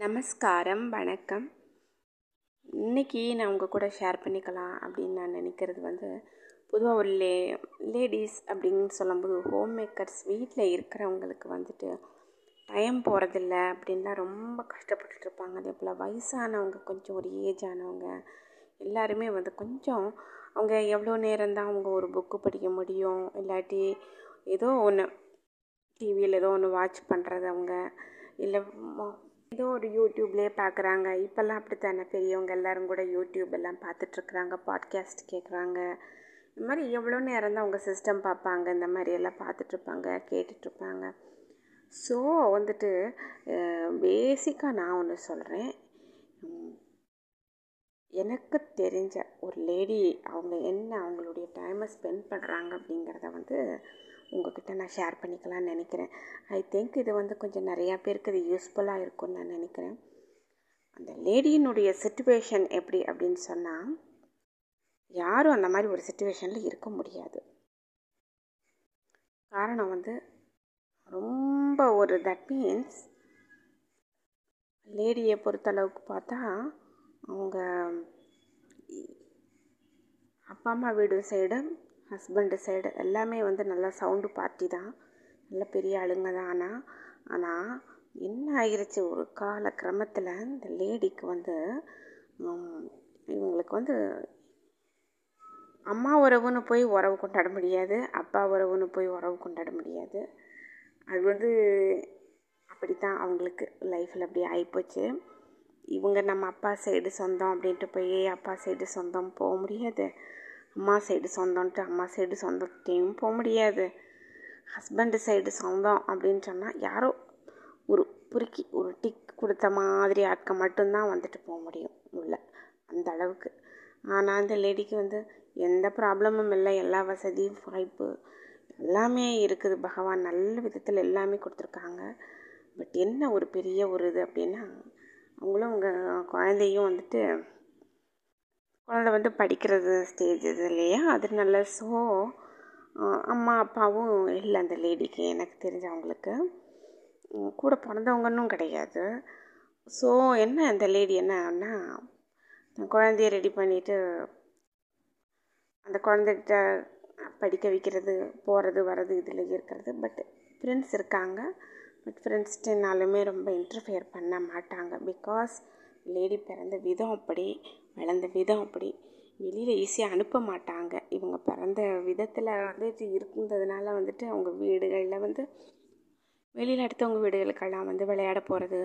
நமஸ்காரம் வணக்கம். இன்னைக்கு நான் உங்கள் கூட ஷேர் பண்ணிக்கலாம் அப்படின்னு நான் நினைக்கிறது வந்து பொதுவாக ஒரு லே லேடிஸ் அப்படின்னு சொல்லும்போது ஹோம் மேக்கர்ஸ் வீட்டில் இருக்கிறவங்களுக்கு வந்துட்டு டைம் போகிறதில்ல அப்படின்லாம் ரொம்ப கஷ்டப்பட்டுட்டுருப்பாங்க அதே போல் வயசானவங்க கொஞ்சம் ஒரு ஏஜ் ஆனவங்க எல்லாருமே வந்து கொஞ்சம் அவங்க எவ்வளோ நேரம் தான் அவங்க ஒரு புக்கு படிக்க முடியும் இல்லாட்டி ஏதோ ஒன்று டிவியில் ஏதோ ஒன்று வாட்ச் பண்ணுறது அவங்க இல்லை இதுவும் ஒரு யூடியூப்லேயே பார்க்குறாங்க இப்போல்லாம் அப்படித்தானே? பெரியவங்க எல்லாரும் கூட யூடியூப் எல்லாம் பார்த்துட்ருக்குறாங்க பாட்காஸ்ட் கேட்குறாங்க இந்த மாதிரி எவ்வளோ நேரம் தான் அவங்க சிஸ்டம் பார்ப்பாங்க? இந்த மாதிரி எல்லாம் பார்த்துட்ருப்பாங்க கேட்டுட்ருப்பாங்க. ஸோ வந்துட்டு பேசிக்காக நான் ஒன்று சொல்கிறேன் எனக்கு தெரிஞ்ச ஒரு லேடி அவங்க என்ன அவங்களுடைய டைமை ஸ்பெண்ட் பண்ணுறாங்க அப்படிங்கிறத வந்து உங்ககிட்ட நான் ஷேர் பண்ணிக்கலாம்னு நினைக்கிறேன். ஐ திங்க் இது வந்து கொஞ்சம் நிறையா பேருக்கு இது யூஸ்ஃபுல்லாக இருக்கும்னு நான் நினைக்கிறேன். அந்த லேடியினுடைய சுச்சுவேஷன் எப்படி அப்படின்னு சொன்னால் யாரும் அந்த மாதிரி ஒரு சுச்சுவேஷனில் இருக்க முடியாது. காரணம் வந்து ரொம்ப ஒரு தட் மீன்ஸ் லேடியை பொறுத்தளவுக்கு பார்த்தா அவங்க அப்பா அம்மா வீடு சைடு ஹஸ்பண்டு சைடு எல்லாமே வந்து நல்லா சவுண்டு பார்ட்டி தான். நல்ல பெரிய ஆளுங்க தான் ஆனால் ஆனால் என்ன ஆகிருச்சு ஒரு கால கிரமத்தில் இந்த லேடிக்கு வந்து இவங்களுக்கு வந்து அம்மா உறவுன்னு போய் உறவு கொண்டாட முடியாது. அப்பா உறவுன்னு போய் உறவு கொண்டாட முடியாது. அது வந்து அப்படி தான் அவங்களுக்கு லைஃப்பில் அப்படி ஆகிப்போச்சு இவங்க நம்ம அப்பா சைடு சொந்தம் அப்படின்ட்டு போய் அப்பா சைடு சொந்தம் போக முடியாது. அம்மா சைடு சொந்தம்ன்ட்டு அம்மா சைடு சொந்தத்தையும் போக முடியாது. ஹஸ்பண்டு சைடு சொந்தம் அப்படின்னு சொன்னால் யாரோ ஒரு பொறுக்கி ஒரு டிக் கொடுத்த மாதிரி ஆட்கள் மட்டும்தான் வந்துட்டு போக முடியும் உள்ள. அந்த அளவுக்கு. ஆனால் அந்த லேடிக்கு வந்து எந்த ப்ராப்ளமும் இல்லை. எல்லா வசதியும் வாய்ப்பு எல்லாமே இருக்குது. பகவான் நல்ல விதத்தில் எல்லாமே கொடுத்துருக்காங்க. பட் என்ன ஒரு பெரிய ஒரு இது அப்படின்னா அவங்களும் அவங்க குழந்தையும் வந்துட்டு குழந்தை வந்து படிக்கிறது ஸ்டேஜ் இது இல்லையா? அதனால ஸோ அம்மா அப்பாவும் இல்லை அந்த லேடிக்கு எனக்கு தெரிஞ்சவங்களுக்கு. கூட பிறந்தவங்கன்னும் கிடையாது. ஸோ என்ன அந்த லேடி என்னன்னா குழந்தைய ரெடி பண்ணிவிட்டு அந்த குழந்தைகிட்ட படிக்க வைக்கிறது போகிறது வர்றது இதில் இருக்கிறது. பட் ஃப்ரெண்ட்ஸ் இருக்காங்க. பட் ஃப்ரெண்ட்ஸ்ட்டுனாலுமே ரொம்ப இன்டர்ஃபியர் பண்ண மாட்டாங்க. பிகாஸ் லேடி பிறந்த விதம் அப்படி வளர்ந்த விதம் அப்படி. வெளியில் ஈஸியாக அனுப்ப மாட்டாங்க. இவங்க பிறந்த விதத்தில் வந்துட்டு இருந்ததுனால வந்துட்டு அவங்க வீடுகளில் வந்து வெளியில் அடுத்தவங்க வீடுகளுக்கெல்லாம் வந்து விளையாட போகிறது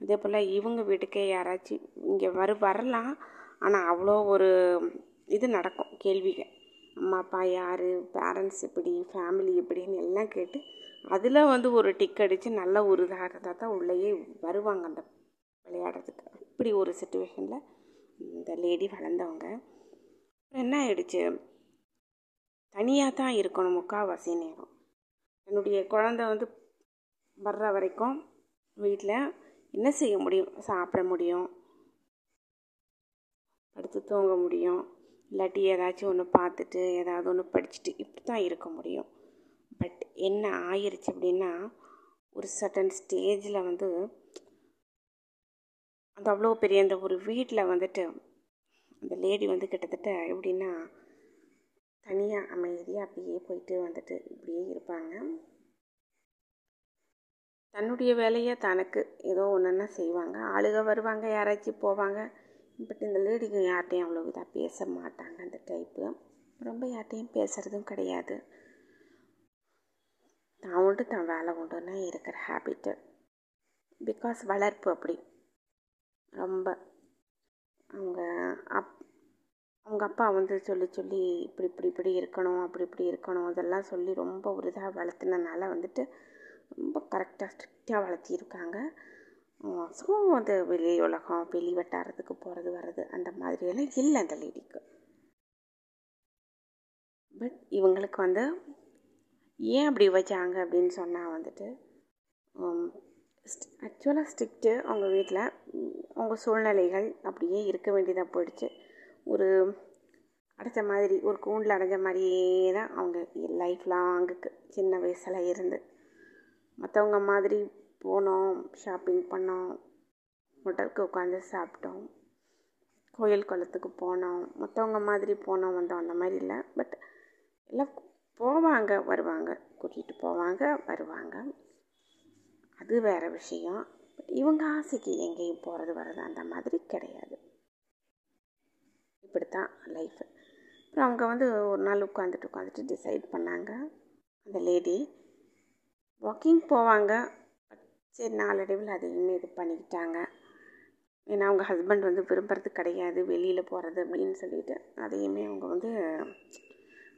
அதே போல் இவங்க வீட்டுக்கே யாராச்சும் இங்கே வர வரலாம். ஆனால் அவ்வளோ ஒரு இது நடக்கும் கேள்விகள் அம்மா அப்பா யார் பேரண்ட்ஸ் எப்படி ஃபேமிலி எப்படின்னு எல்லாம் கேட்டு அதில் வந்து ஒரு டிக் அடித்து நல்ல ஒரு இதாக இருந்தால் தான் உள்ளேயே வருவாங்க அந்த விளையாடுறதுக்கு. இப்படி ஒரு சுச்சுவேஷனில் இந்த லேடி வளர்ந்தவங்க. என்ன ஆயிடுச்சு? தனியாக தான் இருக்கணும் முக்கால்வாசி நேரம். என்னுடைய குழந்தை வந்து வர்ற வரைக்கும் வீட்டில் என்ன செய்ய முடியும்? சாப்பிட முடியும். படுத்து தூங்க முடியும். இல்லாட்டி ஏதாச்சும் ஒன்று பார்த்துட்டு ஏதாவது ஒன்று படிச்சுட்டு இப்படி தான் இருக்க முடியும். பட் என்ன ஆயிடுச்சு அப்படின்னா ஒரு சட்டன் ஸ்டேஜில் வந்து அந்த அவ்வளோ பெரிய அந்த ஒரு வீட்டில் வந்துட்டு அந்த லேடி வந்து கிட்டத்தட்ட எப்படின்னா தனியாக அமைதியாக அப்படியே போயிட்டு வந்துட்டு இப்படியே இருப்பாங்க. தன்னுடைய வேலையை தனக்கு ஏதோ ஒன்றுன்னா செய்வாங்க. ஆளுக வருவாங்க யாராச்சும் போவாங்க. பட் இந்த லேடிக்கு யார்கிட்டையும் அவ்வளோ இதாக பேச மாட்டாங்க அந்த டைப்பு ரொம்ப யார்கிட்டையும் பேசுகிறதும் கிடையாது. தான் உண்டு தான் வேலை உண்டுன்னா இருக்கிற ஹேபிட்டு பிகாஸ் வளர்ப்பு அப்படி. ரொம்ப. அவங்க அப் அவங்க அப்பா வந்து சொல்லி சொல்லி இப்படி இப்படி இப்படி இருக்கணும் அப்படி இப்படி இருக்கணும் இதெல்லாம் சொல்லி ரொம்ப ஒரு இதாக வளர்த்துனனால வந்துட்டு ரொம்ப கரெக்டாக ஸ்ட்ரிக்டாக வளர்த்திருக்காங்க. ஸோ அது வெளி உலகம் வெளி வட்டாரத்துக்கு போகிறது வர்றது அந்த மாதிரியெல்லாம் இல்லை அந்த லேடிக்கு பட் இவங்களுக்கு வந்து ஏன் அப்படி வச்சாங்க அப்படின்னு சொன்னால் வந்துட்டு ஆக்சுவலாக ஸ்ட்ரிக்ட்டு அவங்க வீட்டில் அவங்க சூழ்நிலைகள் அப்படியே இருக்க வேண்டியதாக போயிடுச்சு. ஒரு அடைச்ச மாதிரி ஒரு கூண்டில் அடைஞ்ச மாதிரியே தான் அவங்க லைஃப் லாங்குக்கு சின்ன வயசில் இருந்து. மற்றவங்க மாதிரி போனோம் ஷாப்பிங் பண்ணோம் ஹோட்டலுக்கு உட்காந்து சாப்பிட்டோம் கோயில் குளத்துக்கு போனோம் மற்றவங்க மாதிரி போனோம் வந்தோம் அந்த மாதிரி இல்லை. பட் எல்லாம் போவாங்க வருவாங்க கூட்டிகிட்டு போவாங்க வருவாங்க. அது வேறு விஷயம். பட் இவங்க ஆசைக்கு எங்கேயும் போகிறது வர்றது அந்த மாதிரி கிடையாது. இப்படி தான் லைஃபு அப்புறம் அவங்க வந்து ஒரு நாள் உட்காந்துட்டு உட்காந்துட்டு டிசைட் பண்ணாங்க. அந்த லேடி வாக்கிங் போவாங்க. சரி நாளடைவில் அதையுமே இது பண்ணிக்கிட்டாங்க. ஏன்னா அவங்க ஹஸ்பண்ட் வந்து விரும்புறது கிடையாது வெளியில் போகிறது அப்படின்னு சொல்லிட்டு. அதையுமே அவங்க வந்து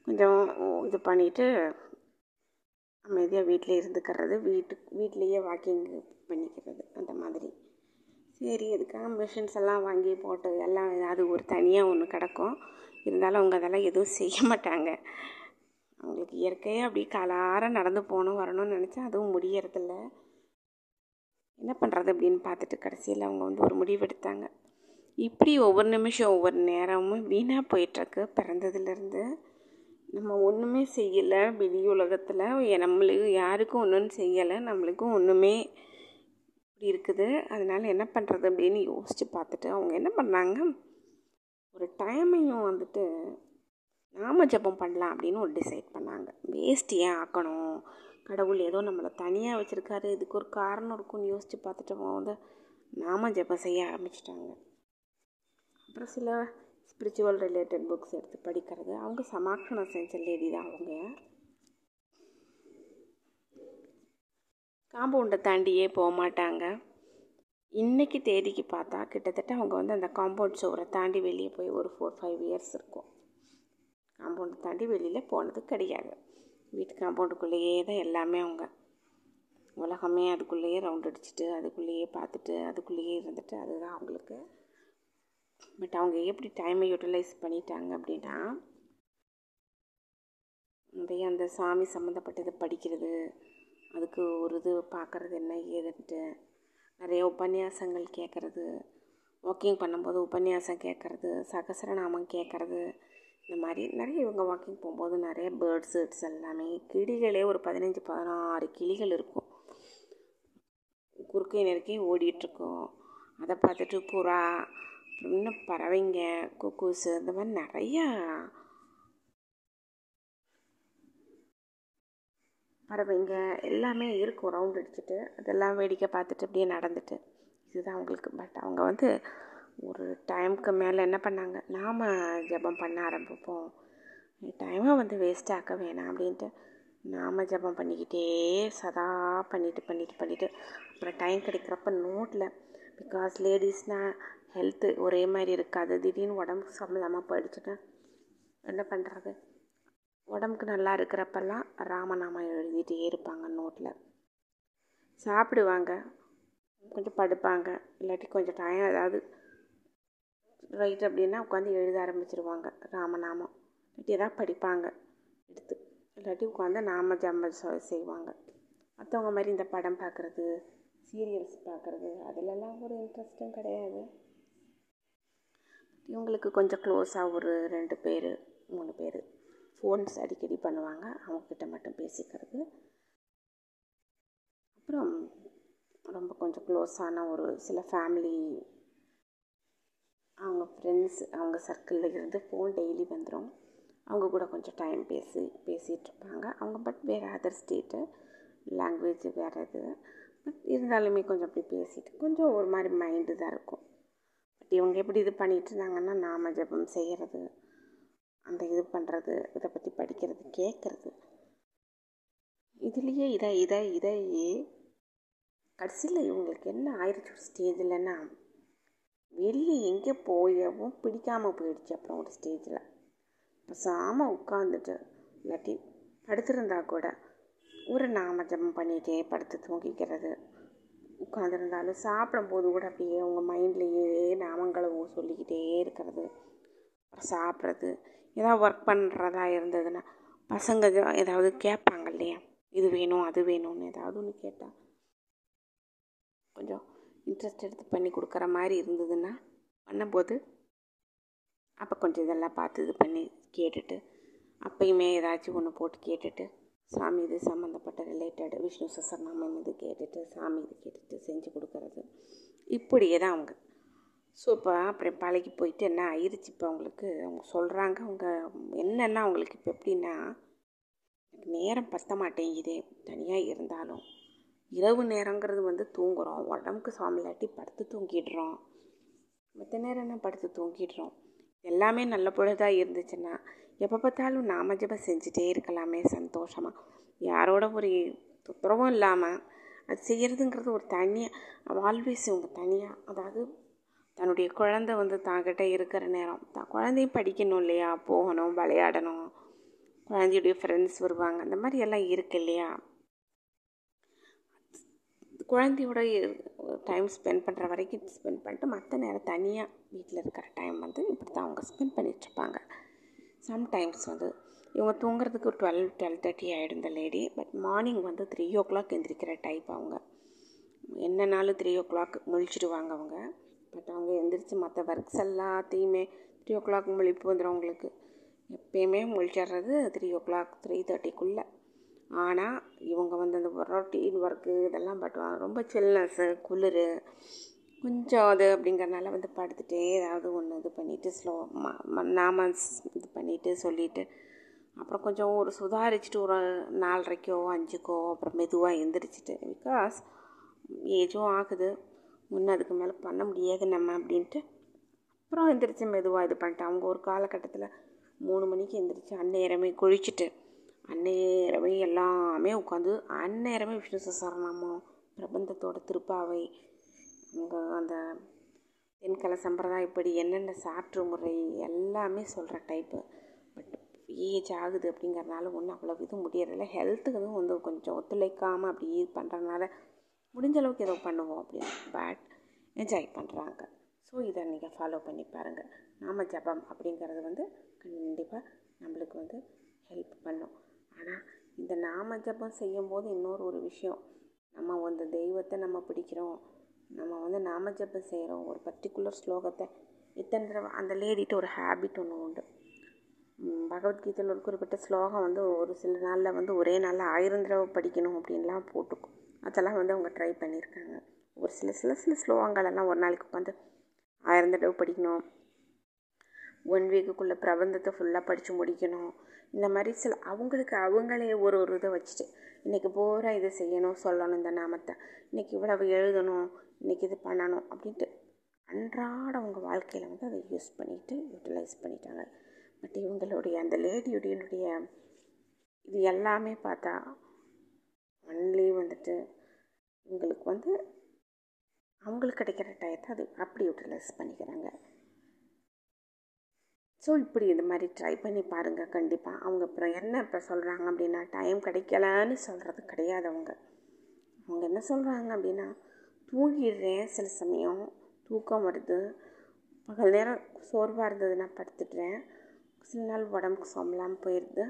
கொஞ்சம் இது பண்ணிவிட்டு அமைதியாக வீட்டில் இருந்துக்கிறது வீட்டு வீட்லேயே வாக்கிங் பண்ணிக்கிறது அந்த மாதிரி. சரி அதுக்காக மிஷின்ஸ் எல்லாம் வாங்கி போட்டு எல்லாம் அது ஒரு தனியாக ஒன்று கிடக்கும். இருந்தாலும் அவங்க அதெல்லாம் எதுவும் செய்ய மாட்டாங்க. அவங்களுக்கு இயற்கையாக அப்படி காலார நடந்து போகணும் வரணும்னு நினச்சா அதுவும் முடியறதில்ல. என்ன பண்ணுறது அப்படின்னு பார்த்துட்டு கடைசியில் அவங்க வந்து ஒரு முடிவெடுத்தாங்க. இப்படி ஒவ்வொரு நிமிஷம் ஒவ்வொரு நேரமும் வீணாக போயிட்டுருக்கு பிறந்ததுலேருந்து நம்ம ஒன்றுமே செய்யலை வெளி உலகத்தில். நம்மளுக்கு யாருக்கும் ஒன்றும் செய்யலை. நம்மளுக்கும் ஒன்றுமே இப்படி இருக்குது. அதனால் என்ன பண்ணுறது அப்படின்னு யோசித்து பார்த்துட்டு அவங்க என்ன பண்ணாங்க? ஒரு டைமையும் வந்துட்டு நாம ஜபம் பண்ணலாம் அப்படின்னு ஒரு டிசைட் பண்ணாங்க. வேஸ்ட் ஏன் ஆக்கணும்? கடவுள் ஏதோ நம்மளை தனியாக வச்சுருக்காரு. இதுக்கு ஒரு காரணம் இருக்கும்னு யோசித்து பார்த்துட்டு வந்து நாம ஜபம் செய்ய ஆரம்பிச்சிட்டாங்க. அப்புறம் சில ஸ்பிரிச்சுவல் ரிலேட்டட் புக்ஸ் எடுத்து படிக்கிறது. அவங்க சமாக்கணம் செஞ்ச லேடி தான் அவங்க காம்பவுண்டை தாண்டியே போக மாட்டாங்க. இன்றைக்கி தேதிக்கு பார்த்தா கிட்டத்தட்ட அவங்க வந்து அந்த காம்பவுண்ட் சுவரை தாண்டி வெளியே போய் ஒரு ஃபோர் ஃபைவ் இயர்ஸ் இருக்கும். காம்பவுண்டை தாண்டி வெளியில் போனது கிடையாது. வீட்டு காம்பவுண்டுக்குள்ளேயே தான் எல்லாமே அவங்க. உலகமே அதுக்குள்ளேயே ரவுண்ட் அடிச்சுட்டு அதுக்குள்ளேயே பார்த்துட்டு அதுக்குள்ளேயே இருந்துட்டு அதுதான் அவங்களுக்கு பட் அவங்க எப்படி டைமை யூட்டிலைஸ் பண்ணிட்டாங்க அப்படின்னா நிறைய அந்த சாமி சம்மந்தப்பட்டது படிக்கிறது அதுக்கு ஒரு இது பார்க்குறது என்ன ஏதுன்ட்டு நிறைய உபன்யாசங்கள் கேட்குறது வாக்கிங் பண்ணும்போது உபன்யாசம் கேட்குறது சகசரநாமம் கேட்குறது இந்த மாதிரி நிறைய இவங்க வாக்கிங் போகும்போது நிறைய பேர்ட்ஸ் இட்ஸ் எல்லாமே கிளிகளே ஒரு பதினஞ்சு பதினாறு கிளிகள் இருக்கும். குறுக்கை நெருக்கி ஓடிட்டுருக்கோம் அதை பார்த்துட்டு புறா இன்னும் பறவைங்க குக்கூஸு இந்த மாதிரி நிறையா பறவைங்க எல்லாமே இருக்கும் ரவுண்ட் அடிச்சுட்டு அதெல்லாம் வேடிக்கை பார்த்துட்டு அப்படியே நடந்துட்டு. இதுதான் அவங்களுக்கு பட் அவங்க வந்து ஒரு டைமுக்கு மேலே என்ன பண்ணாங்க? நாம் ஜபம் பண்ண ஆரம்பிப்போம். டைமை வந்து வேஸ்ட் ஆக்க வேணாம் அப்படின்ட்டு நாம் ஜபம் பண்ணிக்கிட்டே சதா பண்ணிவிட்டு பண்ணிவிட்டு பண்ணிவிட்டு அப்புறம் டைம் கிடைக்கிறப்ப நோட்டில் பிகாஸ் லேடிஸ்னால் ஹெல்த்து ஒரே மாதிரி இருக்காது. திடீர்னு உடம்பு சம்மந்தமாக போயிடுச்சுன்னா என்ன பண்ணுறது உடம்புக்கு நல்லா இருக்கிறப்பெல்லாம் ராமநாமம் எழுதிட்டே இருப்பாங்க நோட்டில் சாப்பிடுவாங்க. கொஞ்சம் படுப்பாங்க. இல்லாட்டி கொஞ்சம் டைம் ஏதாவது ரைட் அப்படின்னா உட்காந்து எழுத ஆரம்பிச்சிருவாங்க. ராமநாமம். இல்லாட்டி தான் படிப்பாங்க. எடுத்து இல்லாட்டி உட்காந்து நாம ஜம்ம செய்வாங்க. மற்றவங்க மாதிரி இந்த படம் பார்க்குறது சீரியல்ஸ் பார்க்குறது அதிலெல்லாம் ஒரு இன்ட்ரெஸ்ட்டும் கிடையாது. இவங்களுக்கு கொஞ்சம் க்ளோஸாக ஒரு ரெண்டு பேர் மூணு பேர். ஃபோன்ஸ் அடிக்கடி பண்ணுவாங்க. அவங்கக்கிட்ட மட்டும் பேசிக்கிறது. அப்புறம் ரொம்ப கொஞ்சம் க்ளோஸான ஒரு சில ஃபேமிலி அவங்க ஃப்ரெண்ட்ஸ் அவங்க சர்க்கிளில் இருந்து ஃபோன் டெய்லி வந்துடும் அவங்க கூட கொஞ்சம் டைம் பேசி பேசிகிட்டு இருப்பாங்க. அவங்க பட் வேறு அதர் ஸ்டேட்டு லாங்குவேஜ் வேறு இது. பட் இருந்தாலுமே கொஞ்சம் அப்படி பேசிட்டு கொஞ்சம் ஒரு மாதிரி மைண்டு தான் இருக்கும். பட் இவங்க எப்படி இது பண்ணிகிட்டு இருந்தாங்கன்னா நாம ஜபம் செய்கிறது அந்த இது பண்ணுறது இதை பற்றி படிக்கிறது கேட்குறது. இதுலேயே இதை இதை இதையே கடைசியில் இவங்களுக்கு என்ன ஆயிடுச்சு ஒரு ஸ்டேஜில்னா வெளியே எங்கே போயவும் பிடிக்காமல் போயிடுச்சு அப்புறம் ஒரு ஸ்டேஜில். பேசாமல் உட்காந்துட்டு இல்லாட்டி படுத்திருந்தா கூட ஒரு நாம ஜபம் பண்ணிகிட்டே படுத்து தூங்கிக்கிறது. உட்காந்துருந்தாலும் சாப்பிடும்போது கூட அப்படியே அவங்க மைண்ட்லேயே நாமங்களை சொல்லிக்கிட்டே இருக்கிறது. அப்புறம் சாப்பிட்றது. ஏதாவது ஒர்க் பண்ணுறதா இருந்ததுன்னா பசங்க ஏதாவது கேட்பாங்க இல்லையா? இது வேணும் அது வேணும்னு ஏதாவது ஒன்று கேட்டால் கொஞ்சம் இன்ட்ரெஸ்ட் எடுத்து பண்ணி கொடுக்குற மாதிரி இருந்ததுன்னா பண்ணும்போது அப்போ கொஞ்சம் இதெல்லாம் பார்த்து இது பண்ணி கேட்டுட்டு அப்பயுமே ஏதாச்சும் ஒன்று போட்டு கேட்டுட்டு சாமி இது சம்மந்தப்பட்ட ரிலேட்டட் விஷ்ணு சசர்நாமம் இது கேட்டுட்டு சாமி இது கேட்டுட்டு செஞ்சு கொடுக்கறது. இப்படியே தான் அவங்க. ஸோ இப்போ அப்புறம் பழகி போயிட்டு என்ன ஆயிடுச்சு இப்போ அவங்களுக்கு? அவங்க சொல்கிறாங்க அவங்க என்னென்னா அவங்களுக்கு இப்போ எப்படின்னா நேரம் பத்த மாட்டேங்குதே. தனியாக இருந்தாலும். இரவு நேரங்கிறது வந்து தூங்குகிறோம் உடம்புக்கு சாமிலாட்டி படுத்து தூங்கிடுறோம். மற்ற நேரம் என்ன படுத்து தூங்கிடுறோம்? எல்லாமே நல்ல பொழுதாக இருந்துச்சுன்னா எப்போ பார்த்தாலும் நாம ஜபம் செஞ்சுட்டே இருக்கலாமே சந்தோஷமாக யாரோட ஒரு தொந்தரவும் இல்லாமல் அது செய்கிறதுங்கிறது ஒரு தனியாக ஆல்வேஸ் இவங்க தனியாக அதாவது தன்னுடைய குழந்த வந்து தாங்கிட்ட இருக்கிற நேரம் தான் குழந்தையும் படிக்கணும் இல்லையா போகணும் விளையாடணும் குழந்தையுடைய ஃப்ரெண்ட்ஸ் வருவாங்க அந்த மாதிரி எல்லாம் இருக்கு இல்லையா? குழந்தையோட டைம் ஸ்பெண்ட் பண்ணுற வரைக்கும் ஸ்பெண்ட் பண்ணிட்டு மற்ற நேரம் தனியாக வீட்டில் இருக்கிற டைம் வந்து இப்படி தான் அவங்க ஸ்பெண்ட் பண்ணிகிட்ருப்பாங்க சம்டைம்ஸ் வந்து இவங்க தூங்குறதுக்கு டுவெல் டுவெல் தேர்ட்டி ஆகிடும் இந்த லேடி பட் மார்னிங் வந்து த்ரீ ஓ கிளாக் எந்திரிக்கிற டைப் அவங்க. என்னன்னாலும் த்ரீ ஓ கிளாக் முழிச்சிடுவாங்க அவங்க. பட் அவங்க எந்திரிச்சு மற்ற ஒர்க்ஸ் எல்லாத்தையுமே த்ரீ ஓ கிளாக் முழிப்பு வந்துடும் அவங்களுக்கு எப்பயுமே முழிச்சிடுறது த்ரீ ஓ கிளாக் த்ரீ தேர்ட்டிக்குள்ளே ஆனால் இவங்க வந்து அந்த ரொட்டீன் ஒர்க்கு இதெல்லாம் பட்டுவாங்க ரொம்ப சில்னஸ்ஸு குளிர் கொஞ்சம் அது அப்படிங்கிறனால வந்து படுத்துகிட்டே ஏதாவது ஒன்று இது பண்ணிவிட்டு ஸ்லோ நாம இது பண்ணிவிட்டு சொல்லிவிட்டு அப்புறம் கொஞ்சம் ஒரு சுதாரிச்சுட்டு ஒரு நாலரைக்கோ அஞ்சுக்கோ அப்புறம் மெதுவாக எந்திரிச்சிட்டு பிகாஸ் ஏஜும் ஆகுது. முன்னே அதுக்கு மேலே பண்ண முடியாது நம்ம அப்படின்ட்டு. அப்புறம் எந்திரிச்சு மெதுவாக இது பண்ணிட்டு அவங்க ஒரு காலகட்டத்தில் மூணு மணிக்கு எந்திரிச்சு அந்நேரமே குளிச்சுட்டு அந்நேரமே எல்லாமே உட்காந்து அந்நேரமே விஷ்ணு சசரணமோ பிரபந்தத்தோட திருப்பாவை அந்த தென்கல சம்பிரதாயப்படி என்னென்ன சாற்று முறை எல்லாமே சொல்கிற டைப்பு பட் ஏஜ் ஆகுது அப்படிங்கிறனால ஒன்றும் அவ்வளோ இது முடியறதில்ல. ஹெல்த்துக்கு வந்து கொஞ்சம் ஒத்துழைக்காமல் அப்படி இது பண்ணுறதுனால முடிஞ்ச அளவுக்கு ஏதோ பண்ணுவோம் அப்படின்னு. பட் என்ஜாய் பண்ணுறாங்க ஸோ இதை நீங்கள் ஃபாலோ பண்ணி பாருங்கள் நாம ஜபம் அப்படிங்கிறது வந்து கண்டிப்பாக நம்மளுக்கு வந்து ஹெல்ப் பண்ணும். ஆனால் இந்த நாம ஜபம் செய்யும்போது இன்னொரு ஒரு விஷயம். நம்ம அந்த தெய்வத்தை நம்ம பிடிக்கிறோம். நம்ம வந்து நாம ஜபம் செய்கிறோம் ஒரு பர்டிகுலர் ஸ்லோகத்தை. இத்தனை தடவை அந்த லேடிட்டு ஒரு ஹேபிட் ஒன்று உண்டு. பகவத்கீதையில் ஒரு குறிப்பிட்ட ஸ்லோகம் வந்து ஒரு சில நாளில் வந்து ஒரே நாளில் ஆயிரம் தடவை படிக்கணும் அப்படின்லாம் போட்டுக்கும் அதெல்லாம் வந்து அவங்க ட்ரை பண்ணியிருக்காங்க. ஒரு சில சில சில ஸ்லோகங்களெல்லாம் ஒரு நாளைக்கு உட்காந்து ஆயிரம் தடவை படிக்கணும். ஒன் வீக்குக்குள்ளே பிரபந்தத்தை ஃபுல்லாக படித்து முடிக்கணும். இந்த மாதிரி சில அவங்களுக்கு அவங்களே ஒரு ஒரு இதை வச்சுட்டு இன்றைக்கி பூரா இதை செய்யணும் சொல்லணும் இந்த நாமத்தை. இன்றைக்கி இவ்வளவு எழுதணும் இன்றைக்கி இது பண்ணணும் அப்படின்ட்டு அன்றாட அவங்க வாழ்க்கையில் வந்து அதை யூஸ் பண்ணிவிட்டு யூட்டிலைஸ் பண்ணிட்டாங்க. பட் இவங்களுடைய அந்த லேடியுடைய இது எல்லாமே பார்த்தா ஒன்லி வந்துட்டு இவங்களுக்கு வந்து அவங்களுக்கு கிடைக்கிற டயத்தை அது அப்படி யூட்டிலைஸ் பண்ணிக்கிறாங்க. ஸோ இப்படி இது மாதிரி ட்ரை பண்ணி பாருங்கள் கண்டிப்பாக அவங்க அப்புறம் என்ன இப்போ சொல்கிறாங்க அப்படின்னா டைம் கிடைக்கலன்னு சொல்கிறது கிடையாது அவங்க. அவங்க என்ன சொல்கிறாங்க அப்படின்னா தூங்கிடுறேன் சில சமயம். தூக்கம் வருது. பகல் நேரம் சோர்வாக இருந்ததுன்னா படுத்துடுறேன். சில நாள் உடம்புக்கு சொம்பலாமல் போயிடுது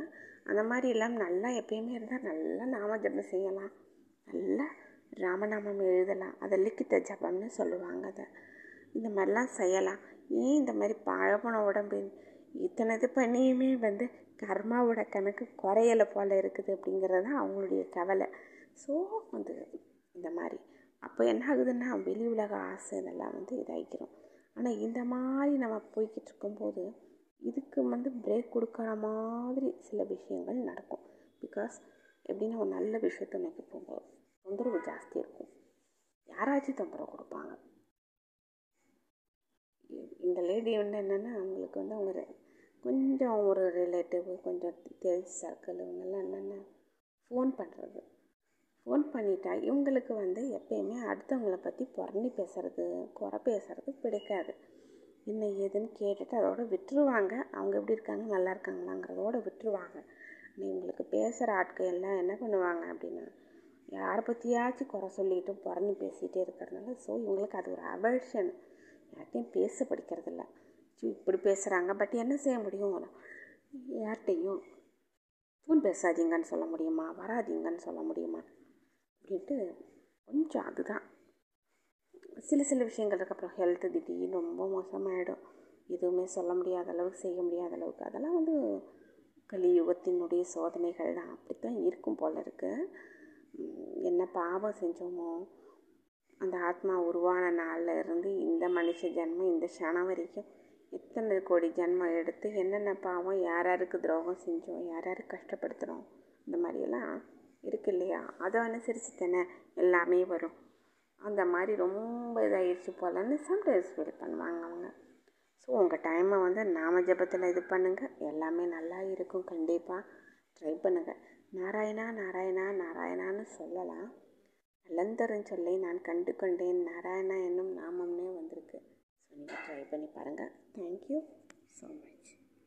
அந்த மாதிரி எல்லாம் நல்லா எப்பயுமே இருந்தால் நல்லா நாம ஜபம் செய்யலாம். நல்லா ராமநாமம் எழுதலாம். அதை லிக்கித்த ஜபம்னு சொல்லுவாங்க அதை. இந்த மாதிரிலாம் செய்யலாம். ஏன் இந்த மாதிரி பழப்பன உடம்பு? இத்தனை இது பண்ணியுமே வந்து கர்மாவோட கணக்கு குறையலை போல் இருக்குது அப்படிங்கிறது தான் அவங்களுடைய கவலை. ஸோ வந்து இந்த மாதிரி. அப்போ என்ன ஆகுதுன்னா வெளி உலக ஆசை இதெல்லாம் வந்து இதாகிக்கிறோம் ஆனால் இந்த மாதிரி நம்ம போய்கிட்டு இருக்கும்போது இதுக்கு வந்து பிரேக் கொடுக்குற மாதிரி சில விஷயங்கள் நடக்கும். பிகாஸ் எப்படின்னா ஒரு நல்ல விஷயத்தை நோக்கி போகும்போது தொந்தரவு ஜாஸ்தி இருக்கும். யாராச்சும் தொந்தரவு கொடுப்பாங்க. இந்த லேடி வந்து என்னென்னா அவங்களுக்கு வந்து அவங்க கொஞ்சம் ஒரு ரிலேட்டிவ் கொஞ்சம் தெரிஞ்ச சர்க்கிள் இவங்கெல்லாம் என்னென்னா ஃபோன் பண்ணுறது ஃபோன் பண்ணிட்டா இவங்களுக்கு வந்து எப்பயுமே அடுத்தவங்கள பற்றி புறணி பேசுகிறது குறை பேசுகிறது பிடிக்காது. என்ன ஏதுன்னு கேட்டுட்டு அதோட விட்டுருவாங்க. அவங்க எப்படி இருக்காங்க நல்லா இருக்காங்களாங்கிறதோட விட்டுருவாங்க. இவங்களுக்கு பேசுகிற ஆட்கள் எல்லாம் என்ன பண்ணுவாங்க அப்படின்னா யாரை பற்றியாச்சும் குறை சொல்லிட்டு புறணி பேசிகிட்டே இருக்கிறதுனால ஸோ இவங்களுக்கு அது ஒரு அவர்ஷன் யார்கிட்டையும் பேச படிக்கிறதில்ல. இப்படி பேசுகிறாங்க பட் என்ன செய்ய முடியும்? யார்கிட்டையும் ஃபோன் பேசாதீங்கன்னு சொல்ல முடியுமா? வராதீங்கன்னு சொல்ல முடியுமா? அப்படின்ட்டு கொஞ்சம் அதுதான். சில சில விஷயங்கள் இருக்கு. அப்புறம் ஹெல்த்து திடீர்னு ரொம்ப மோசமாகிடும் எதுவுமே சொல்ல முடியாத அளவுக்கு செய்ய முடியாத அளவுக்கு. அதெல்லாம் வந்து கலியுகத்தினுடைய சோதனைகள் தான். அப்படி தான் இருக்கும் போல் இருக்குது என்ன பாவம் செஞ்சோமோ அந்த ஆத்மா உருவான நாளில் இருந்து இந்த மனுஷ ஜென்மம் இந்த க்ஷணம் வரைக்கும் எத்தனை கோடி ஜென்மம் எடுத்து என்னென்ன பாவம் யார் யாருக்கு துரோகம் செஞ்சோம் யார் யாருக்கு கஷ்டப்படுத்துகிறோம் இந்த மாதிரியெல்லாம் இருக்கு இல்லையா அதை அனுசரித்து தானே எல்லாமே வரும். அந்த மாதிரி ரொம்ப இதாகிடுச்சு போலன்னு சம்டைம்ஸ் ஃபீல் பண்ணுவாங்க அவங்க. ஸோ உங்கள் டைமை வந்து நாம ஜபத்தில் இது பண்ணுங்கள் எல்லாமே நல்லா இருக்கும். கண்டிப்பாக ட்ரை பண்ணுங்கள் நாராயணா நாராயணா நாராயணான்னு சொல்லலாம். நலந்தரும் சொல்லி நான் கண்டு கொண்டேன் நாராயணா என்னும் நாமம்னே வந்திருக்கு. ஸோ நீங்கள் ட்ரை பண்ணி பாருங்கள் தேங்க்யூ ஸோ மச்